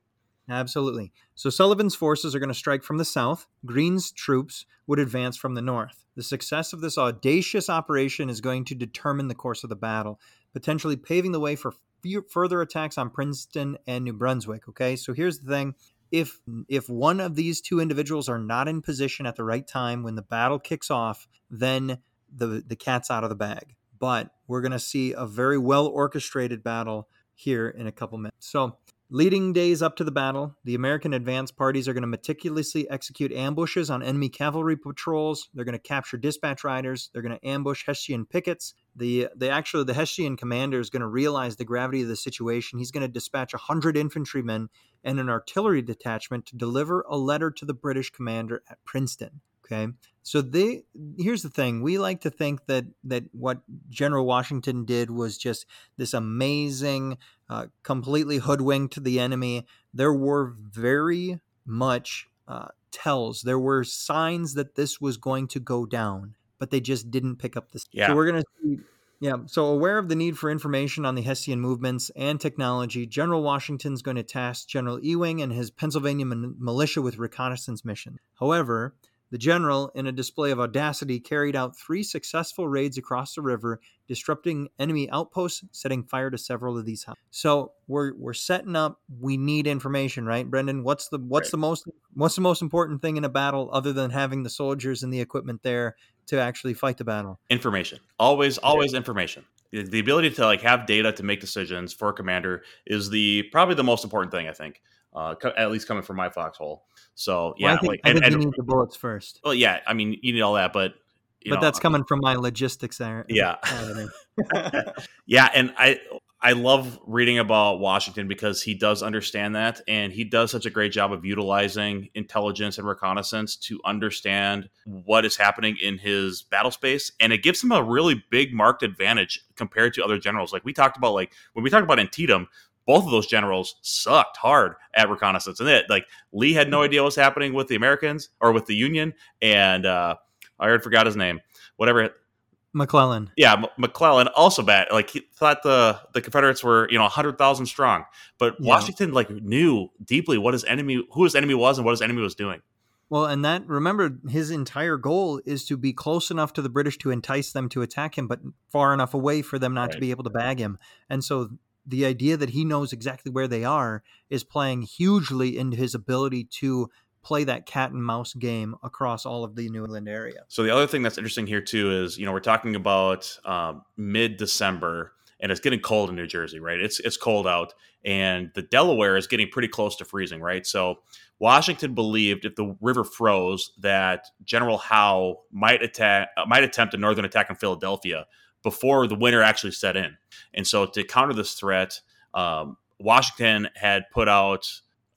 Absolutely. So Sullivan's forces are going to strike from the south. Greene's troops would advance from the north. The success of this audacious operation is going to determine the course of the battle, potentially paving the way for fu- further attacks on Princeton and New Brunswick. Okay, so here's the thing. If if one of these two individuals are not in position at the right time when the battle kicks off, then the the cat's out of the bag. But we're going to see a very well orchestrated battle here in a couple minutes. So Leading days up to the battle, the American advance parties are going to meticulously execute ambushes on enemy cavalry patrols. They're going to capture dispatch riders. They're going to ambush Hessian pickets. The the actually the Hessian commander is going to realize the gravity of the situation. He's going to dispatch hundred infantrymen and an artillery detachment to deliver a letter to the British commander at Princeton. Okay, so they here's the thing: we like to think that that what General Washington did was just this amazing uh, completely hoodwinked to the enemy. There were very much uh, tells. There were signs that this was going to go down, but they just didn't pick up the. Yeah. So we're gonna see. Yeah. So aware of the need for information on the Hessian movements and technology, General Washington's going to task General Ewing and his Pennsylvania militia with reconnaissance mission. However, the general, in a display of audacity, carried out three successful raids across the river, disrupting enemy outposts, setting fire to several of these houses. So we're we're setting up. We need information, right, Brendan? What's the what's Right. the most what's the most important thing in a battle other than having the soldiers and the equipment there to actually fight the battle? information always always information the, the ability to like have data to make decisions for a commander is the probably the most important thing i think uh, at least coming from my foxhole. So yeah Well, I think, like I and, think and you need the bullets first, well yeah i mean you need all that but you but know, that's coming from my logistics there. yeah. Uh, [laughs] yeah and i i love reading about washington because he does understand that and he does such a great job of utilizing intelligence and reconnaissance to understand what is happening in his battle space and it gives him a really big marked advantage compared to other generals. Like we talked about like when we talked about antietam both of those generals sucked hard at reconnaissance and it like lee had no idea what was happening with the americans or with the union and uh i already forgot his name whatever McClellan. yeah, M- McClellan also bad. Like he thought the the Confederates were you know hundred thousand strong, but Yeah. Washington like knew deeply what his enemy, who his enemy was, and what his enemy was doing. Well, and that remember his entire goal is to be close enough to the British to entice them to attack him, but far enough away for them not to be able to bag him. And so the idea that he knows exactly where they are is playing hugely into his ability to play that cat and mouse game across all of the New England area. So the other thing that's interesting here too is you know we're talking about um, mid December and it's getting cold in New Jersey, right? It's it's cold out, and the Delaware is getting pretty close to freezing, right? So Washington believed if the river froze, that General Howe might attack might attempt a northern attack on Philadelphia before the winter actually set in. And so to counter this threat, um, Washington had put out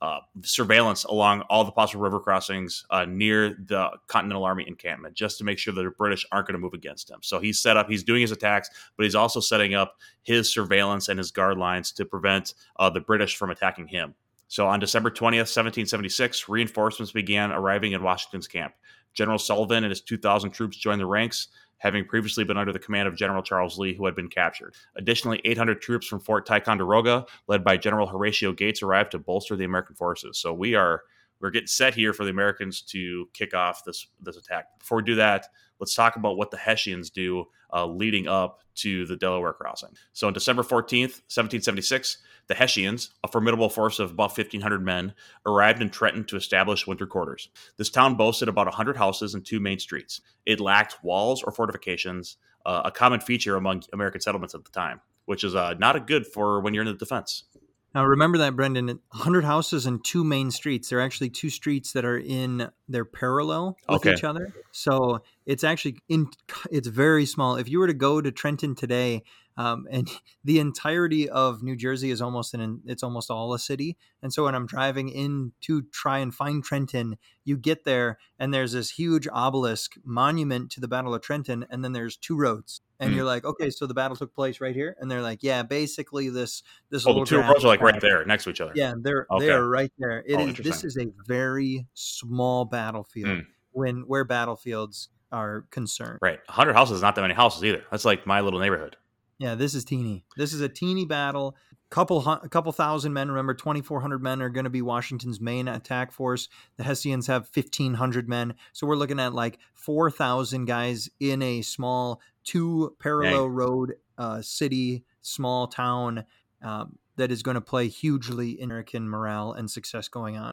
uh, surveillance along all the possible river crossings uh, near the Continental Army encampment, just to make sure that the British aren't going to move against him. So he's set up, he's doing his attacks, but he's also setting up his surveillance and his guard lines to prevent uh, the British from attacking him. So on December 20th, 1776, reinforcements began arriving in Washington's camp. General Sullivan and his 2,000 troops joined the ranks, having previously been under the command of General Charles Lee, who had been captured. Additionally, 800 troops from Fort Ticonderoga, led by General Horatio Gates, arrived to bolster the American forces. So we are we're getting set here for the Americans to kick off this this attack. Before we do that, let's talk about what the Hessians do uh, leading up to the Delaware crossing. So on December 14th, 1776, the Hessians, a formidable force of about 1,500 men, arrived in Trenton to establish winter quarters. This town boasted about 100 houses and two main streets. It lacked walls or fortifications, uh, a common feature among American settlements at the time, which is uh, not a good for when you're in the defense. Now remember that, Brendan. 100 houses and two main streets. They're actually two streets that are in they're parallel with Okay. each other. So it's actually in it's very small. If you were to go to Trenton today, um, [laughs] and the entirety of New Jersey is almost an it's almost all a city. And so when I'm driving in to try and find Trenton, you get there and there's this huge obelisk monument to the Battle of Trenton, and then there's two roads. And you're like, okay, so the battle took place right here, and they're like, yeah, basically this this Oh, the two roads are like right there next to each other. Yeah, they're Okay. they are right there. It Oh, is. This is a very small battlefield Mm. when where battlefields are concerned. Right. 100 houses is not that many houses either. That's like my little neighborhood. Yeah, this is teeny. This is a teeny battle. Couple a couple thousand men. Remember, twenty four hundred men are going to be Washington's main attack force. The Hessians have fifteen hundred men, so we're looking at like four thousand guys in a small two parallel road uh, city, small town um, that is going to play hugely in American morale and success going on.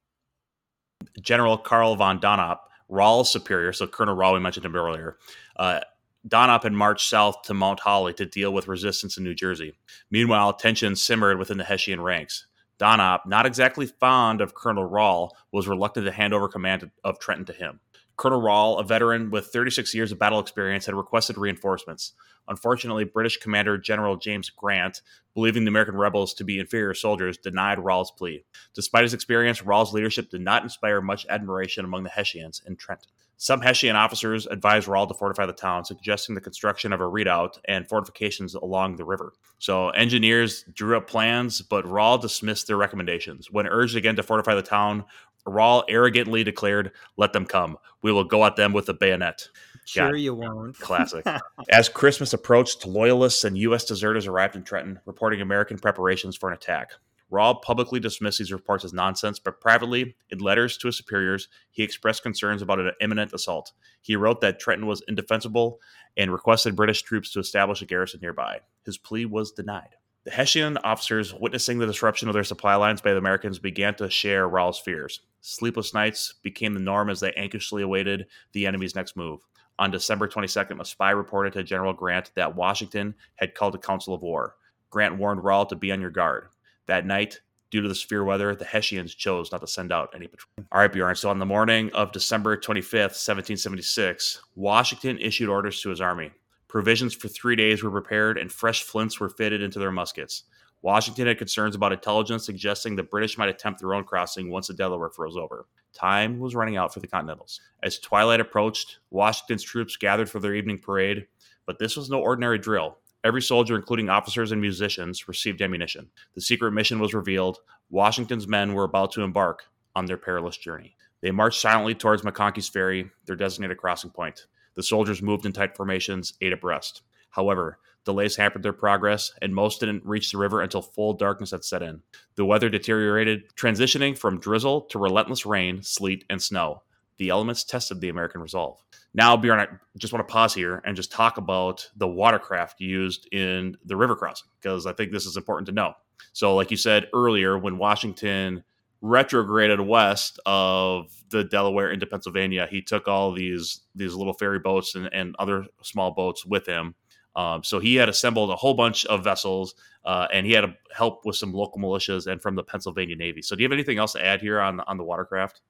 General Karl von Donop, Rahl's superior, so Colonel Rahl, we mentioned him earlier, uh, Donop had marched south to Mount Holly to deal with resistance in New Jersey. Meanwhile, tensions simmered within the Hessian ranks. Donop, not exactly fond of Colonel Rahl, was reluctant to hand over command of Trenton to him. Colonel Rahl, a veteran with 36 years of battle experience, had requested reinforcements. Unfortunately, British Commander General James Grant, believing the American rebels to be inferior soldiers, denied Rahl's plea. Despite his experience, Rahl's leadership did not inspire much admiration among the Hessians in Trenton. Some Hessian officers advised Rahl to fortify the town, suggesting the construction of a redoubt and fortifications along the river. So engineers drew up plans, but Rahl dismissed their recommendations. When urged again to fortify the town, Rahl arrogantly declared, Let them come. We will go at them with a bayonet. Sure, you won't. [laughs] Classic. As Christmas approached, loyalists and U.S. deserters arrived in Trenton, reporting American preparations for an attack. Rahl publicly dismissed these reports as nonsense, but privately, in letters to his superiors, he expressed concerns about an imminent assault. He wrote that Trenton was indefensible and requested British troops to establish a garrison nearby. His plea was denied. The Hessian officers, witnessing the disruption of their supply lines by the Americans, began to share Rahl's fears. Sleepless nights became the norm as they anxiously awaited the enemy's next move. On December 22nd, a spy reported to General Grant that Washington had called a council of war. Grant warned Rawl to be on your guard. That night, due to the severe weather, the Hessians chose not to send out any patrol. All right, Bjorn. So on the morning of December 25th, 1776, Washington issued orders to his army. Provisions for three days were prepared and fresh flints were fitted into their muskets. Washington had concerns about intelligence suggesting the British might attempt their own crossing once the Delaware froze over. Time was running out for the Continentals. As twilight approached, Washington's troops gathered for their evening parade, but this was no ordinary drill. Every soldier, including officers and musicians, received ammunition. The secret mission was revealed. Washington's men were about to embark on their perilous journey. They marched silently towards McConkey's Ferry, their designated crossing point. The soldiers moved in tight formations, eight abreast. However, delays hampered their progress, and most didn't reach the river until full darkness had set in. The weather deteriorated, transitioning from drizzle to relentless rain, sleet, and snow. The elements tested the American resolve. Now, Bjorn, I just want to pause here and just talk about the watercraft used in the river crossing, because I think this is important to know. So, like you said earlier, when Washington retrograded west of the Delaware into Pennsylvania, he took all these these little ferry boats and, and other small boats with him. Um, so he had assembled a whole bunch of vessels, uh, and he had to help with some local militias and from the Pennsylvania Navy. So, do you have anything else to add here on on the watercraft?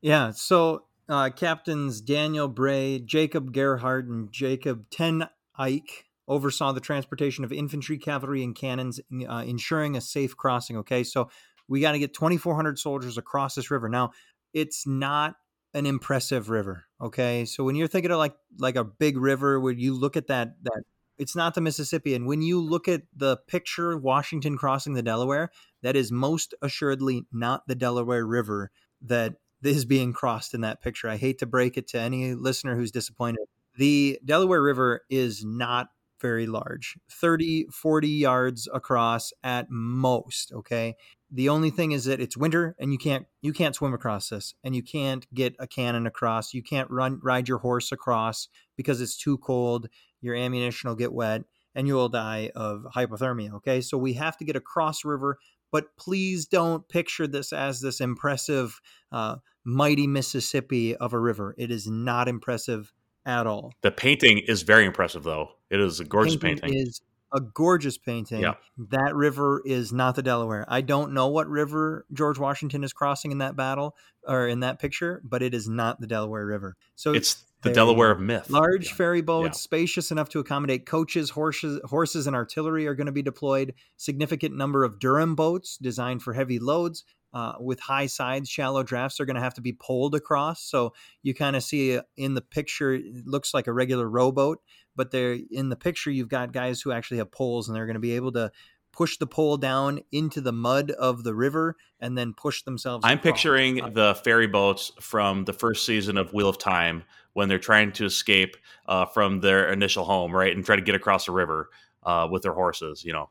Yeah. So, uh, captains Daniel Bray, Jacob Gearhart, and Jacob Ten Eyck oversaw the transportation of infantry, cavalry, and cannons, uh, ensuring a safe crossing. Okay, so we got to get 2,400 soldiers across this river. Now, it's not an impressive river. Okay, so when you're thinking of like like a big river, where you look at that that it's not the Mississippi, and when you look at the picture Washington crossing the Delaware, that is most assuredly not the Delaware River that is being crossed in that picture. I hate to break it to any listener who's disappointed. The Delaware River is not very large 30 40 yards across at most okay the only thing is that it's winter and you can't you can't swim across this and you can't get a cannon across you can't run ride your horse across because it's too cold your ammunition will get wet and you will die of hypothermia okay so we have to get across river but please don't picture this as this impressive uh, mighty mississippi of a river it is not impressive at all. The painting is very impressive, though. It is a gorgeous painting. painting. Is a gorgeous painting. Yeah. That river is not the Delaware. I don't know what river George Washington is crossing in that battle or in that picture, but it is not the Delaware River. So it's the Delaware of myth. Large yeah. ferry boats, yeah. spacious enough to accommodate coaches, horses, horses, and artillery are going to be deployed. Significant number of Durham boats designed for heavy loads uh, with high sides, shallow drafts are going to have to be poled across. So you kind of see uh, in the picture, it looks like a regular rowboat, but they're in the picture, you've got guys who actually have poles and they're going to be able to push the pole down into the mud of the river and then push themselves. I'm across. picturing uh, the ferry boats from the first season of Wheel of Time when they're trying to escape uh, from their initial home, right, and try to get across the river uh, with their horses. You know,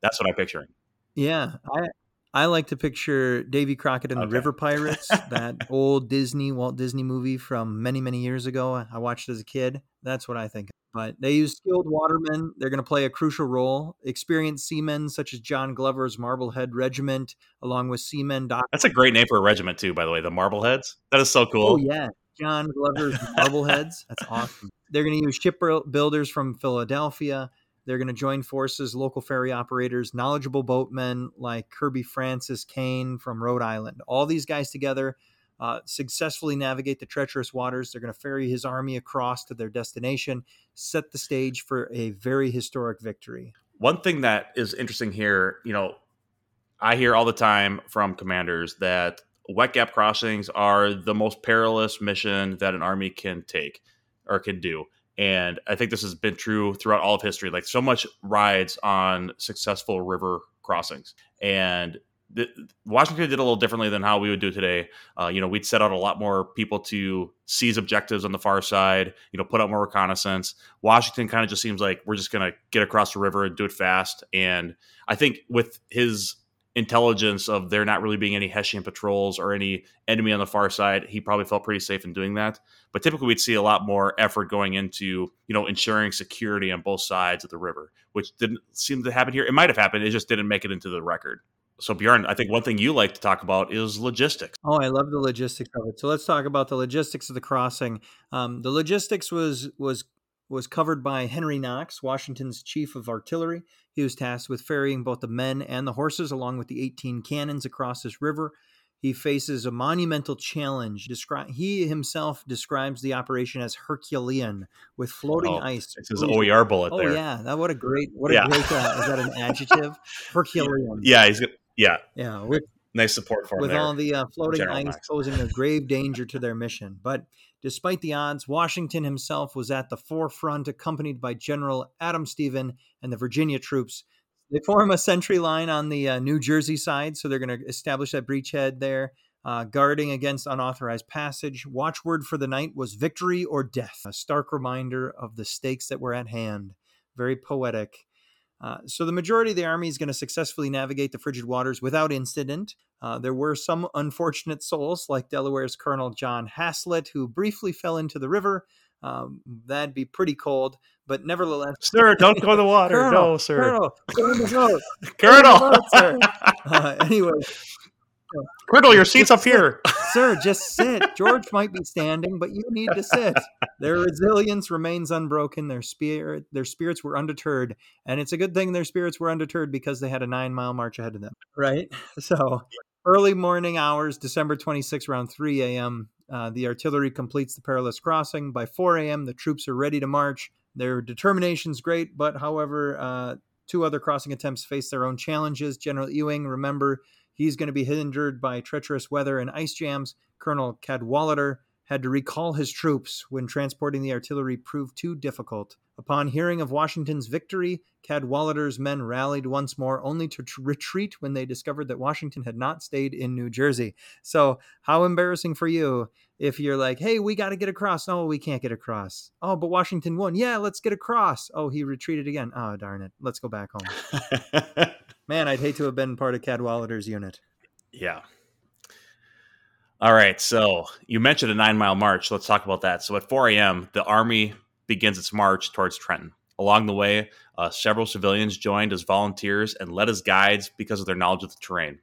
that's what I'm picturing. Yeah, I I like to picture Davy Crockett and the River [laughs] Pirates, that old Disney Walt Disney movie from many many years ago. I watched as a kid. That's what I think. But they use skilled watermen. They're going to play a crucial role. Experienced seamen such as John Glover's Marblehead Regiment, along with seamen. Doc- That's a great name for a regiment too, by the way. The Marbleheads. That is so oh, cool. Oh yeah, John Glover's Marbleheads. That's awesome. They're going to use shipbuilders from Philadelphia. They're going to join forces, local ferry operators, knowledgeable boatmen like Kirby Francis Kane from Rhode Island. All these guys together uh, successfully navigate the treacherous waters. They're going to ferry his army across to their destination, set the stage for a very historic victory. One thing that is interesting here, you know, I hear all the time from commanders that wet gap crossings are the most perilous mission that an army can take or can do. And I think this has been true throughout all of history. Like so much rides on successful river crossings. And the, Washington did a little differently than how we would do today. Uh, you know, we'd set out a lot more people to seize objectives on the far side, you know, put out more reconnaissance. Washington kind of just seems like we're just going to get across the river and do it fast. And I think with his intelligence of there not really being any Hessian patrols or any enemy on the far side, he probably felt pretty safe in doing that. But typically, we'd see a lot more effort going into you know ensuring security on both sides of the river, which didn't seem to happen here. It might have happened; it just didn't make it into the record. So Bjorn, I think one thing you like to talk about is logistics. Oh, I love the logistics of it. So let's talk about the logistics of the crossing. Um, the logistics was was was covered by Henry Knox, Washington's chief of artillery. He was tasked with ferrying both the men and the horses, along with the 18 cannons, across this river. He faces a monumental challenge. Descri- he himself describes the operation as Herculean, with floating oh, ice. It's his OER bullet oh, there. yeah, that what a great what a great uh, is that an [laughs] adjective? Herculean. Yeah, he's yeah yeah. With, nice support for with there, all the uh, floating ice posing a grave danger to their mission, but Despite the odds, Washington himself was at the forefront, accompanied by General Adam Stephen and the Virginia troops. They form a sentry line on the uh, New Jersey side, so they're going to establish that breachhead there, uh, guarding against unauthorized passage. Watchword for the night was victory or death, a stark reminder of the stakes that were at hand. Very poetic. Uh, so the majority of the army is going to successfully navigate the frigid waters without incident. Uh, there were some unfortunate souls, like Delaware's Colonel John Haslett, who briefly fell into the river. Um, that'd be pretty cold, but nevertheless, sir, don't go in the [laughs] water. Colonel, no, sir. Colonel, go in the boat. Colonel. Boat, sir. [laughs] Uh, anyway, Colonel, your seat's up here. Sir, [laughs] just sit. George might be standing, but you need to sit. Their resilience remains unbroken. Their spirit, their spirits were undeterred, and it's a good thing their spirits were undeterred because they had a nine mile march ahead of them. Right. [laughs] So early morning hours, December 26, around 3 a.m. Uh, the artillery completes the perilous crossing. By 4 a.m., the troops are ready to march. Their determination's great, but however, uh, two other crossing attempts face their own challenges. General Ewing, remember, he's going to be hindered by treacherous weather and ice jams. Colonel Cadwalader had to recall his troops when transporting the artillery proved too difficult. Upon hearing of Washington's victory, Cadwalader's men rallied once more, only to t- retreat when they discovered that Washington had not stayed in New Jersey. So, how embarrassing for you if you're like, hey, we got to get across. Oh, we can't get across. Oh, but Washington won. Yeah, let's get across. Oh, he retreated again. Oh, darn it. Let's go back home. [laughs] Man, I'd hate to have been part of Cadwalader's unit. Yeah. All right. So you mentioned a nine mile march. Let's talk about that. So at 4 a.m., the Army begins its march towards Trenton. Along the way, uh, several civilians joined as volunteers and led as guides because of their knowledge of the terrain.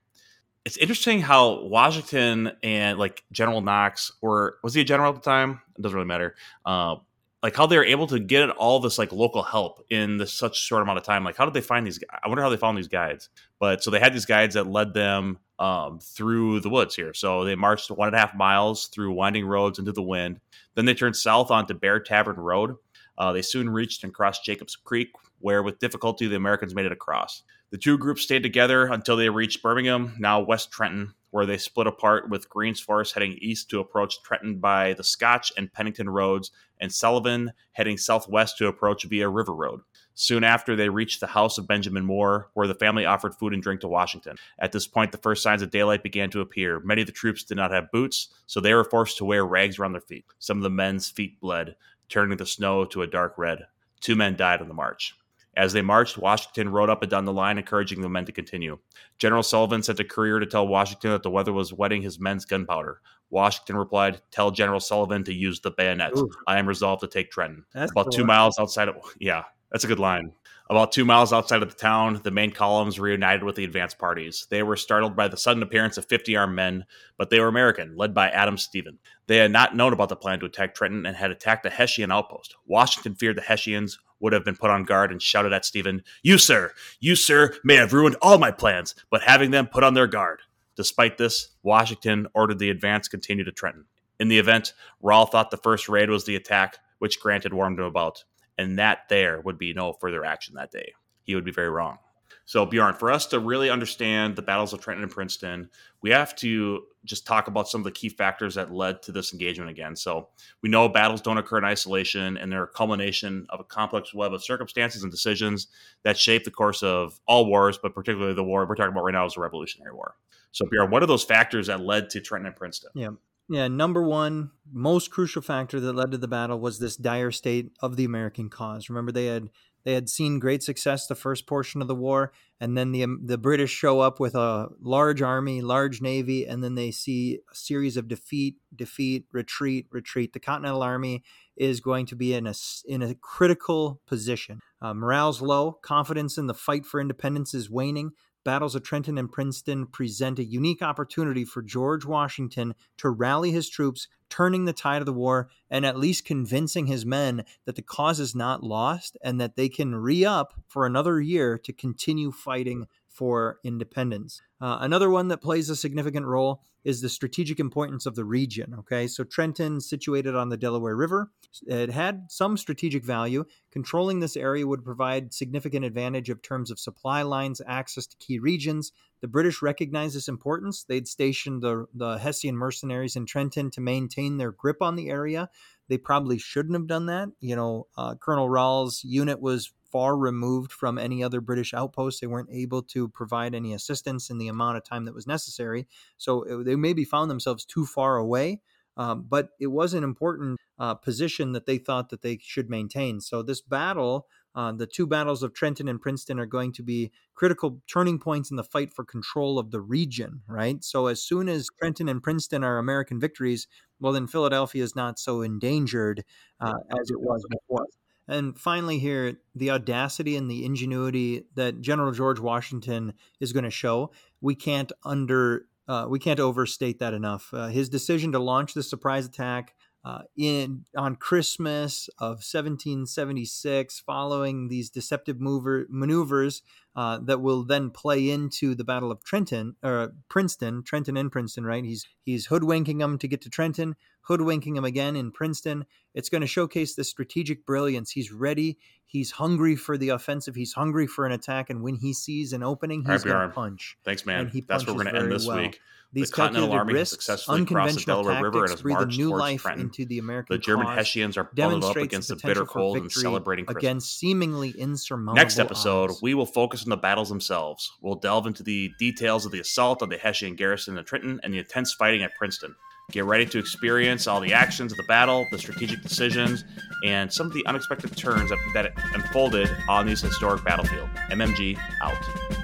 It's interesting how Washington and like General Knox or was he a general at the time? It doesn't really matter. Uh, like how they were able to get all this like local help in this such short amount of time. Like how did they find these? I wonder how they found these guides. But so they had these guides that led them um, through the woods here. So they marched one and a half miles through winding roads into the wind. Then they turned south onto Bear Tavern Road. Uh, they soon reached and crossed Jacobs Creek, where with difficulty the Americans made it across. The two groups stayed together until they reached Birmingham, now West Trenton, where they split apart with Greene's force heading east to approach Trenton by the Scotch and Pennington roads, and Sullivan heading southwest to approach via River Road. Soon after, they reached the house of Benjamin Moore, where the family offered food and drink to Washington. At this point, the first signs of daylight began to appear. Many of the troops did not have boots, so they were forced to wear rags around their feet. Some of the men's feet bled, turning the snow to a dark red. Two men died on the march. As they marched, Washington rode up and down the line, encouraging the men to continue. General Sullivan sent a courier to tell Washington that the weather was wetting his men's gunpowder. Washington replied, "Tell General Sullivan to use the bayonet. Ooh. I am resolved to take Trenton." That's About two miles outside of yeah, that's a good line. About two miles outside of the town, the main columns reunited with the advance parties. They were startled by the sudden appearance of 50 armed men, but they were American, led by Adam Stephen. They had not known about the plan to attack Trenton and had attacked a Hessian outpost. Washington feared the Hessians would have been put on guard and shouted at Stephen, You, sir, you, sir, may have ruined all my plans, but having them put on their guard. Despite this, Washington ordered the advance continue to Trenton. In the event, Rahl thought the first raid was the attack, which Grant had warned him about and that there would be no further action that day. He would be very wrong. So, Bjorn, for us to really understand the battles of Trenton and Princeton, we have to just talk about some of the key factors that led to this engagement again. So, we know battles don't occur in isolation, and they're a culmination of a complex web of circumstances and decisions that shape the course of all wars, but particularly the war we're talking about right now is the Revolutionary War. So, Bjorn, what are those factors that led to Trenton and Princeton? Yeah. Yeah, number one, most crucial factor that led to the battle was this dire state of the American cause. Remember, they had they had seen great success the first portion of the war, and then the um, the British show up with a large army, large navy, and then they see a series of defeat, defeat, retreat, retreat. The Continental Army is going to be in a in a critical position. Uh, morale's low, confidence in the fight for independence is waning battles of Trenton and Princeton present a unique opportunity for George Washington to rally his troops, turning the tide of the war and at least convincing his men that the cause is not lost and that they can re up for another year to continue fighting for independence. Uh, another one that plays a significant role is the strategic importance of the region. Okay, so Trenton, situated on the Delaware River, it had some strategic value. Controlling this area would provide significant advantage of terms of supply lines, access to key regions. The British recognized this importance. They'd stationed the, the Hessian mercenaries in Trenton to maintain their grip on the area. They probably shouldn't have done that. You know, uh, Colonel Rahl's unit was far removed from any other British outpost. They weren't able to provide any assistance in the amount of time that was necessary. So it, they maybe found themselves too far away. Um, but it was an important uh, position that they thought that they should maintain. So this battle, uh, the two battles of Trenton and Princeton, are going to be critical turning points in the fight for control of the region. Right. So as soon as Trenton and Princeton are American victories, well, then Philadelphia is not so endangered uh, as it was before. And finally, here, the audacity and the ingenuity that General George Washington is going to show. We can't under uh, we can't overstate that enough. Uh, his decision to launch the surprise attack uh, in on Christmas of 1776, following these deceptive mover, maneuvers uh, that will then play into the Battle of Trenton or Princeton, Trenton and Princeton. Right? He's he's hoodwinking them to get to Trenton, hoodwinking him again in Princeton. It's going to showcase the strategic brilliance. He's ready. He's hungry for the offensive. He's hungry for an attack, and when he sees an opening, he's going to punch. Thanks, man. That's what we're going to end this well. week. These the Continental Army risks, has successfully crossed the Delaware River and has marched new towards life Trenton. into the American The German Hessians are bundled up against the bitter cold and celebrating Christmas. against seemingly insurmountable Next episode, odds. we will focus on the battles themselves. We'll delve into the details of the assault on the Hessian garrison in Trenton and the intense fighting at Princeton. Get ready to experience all the actions of the battle, the strategic decisions, and some of the unexpected turns that, that unfolded on these historic battlefield. MMG out.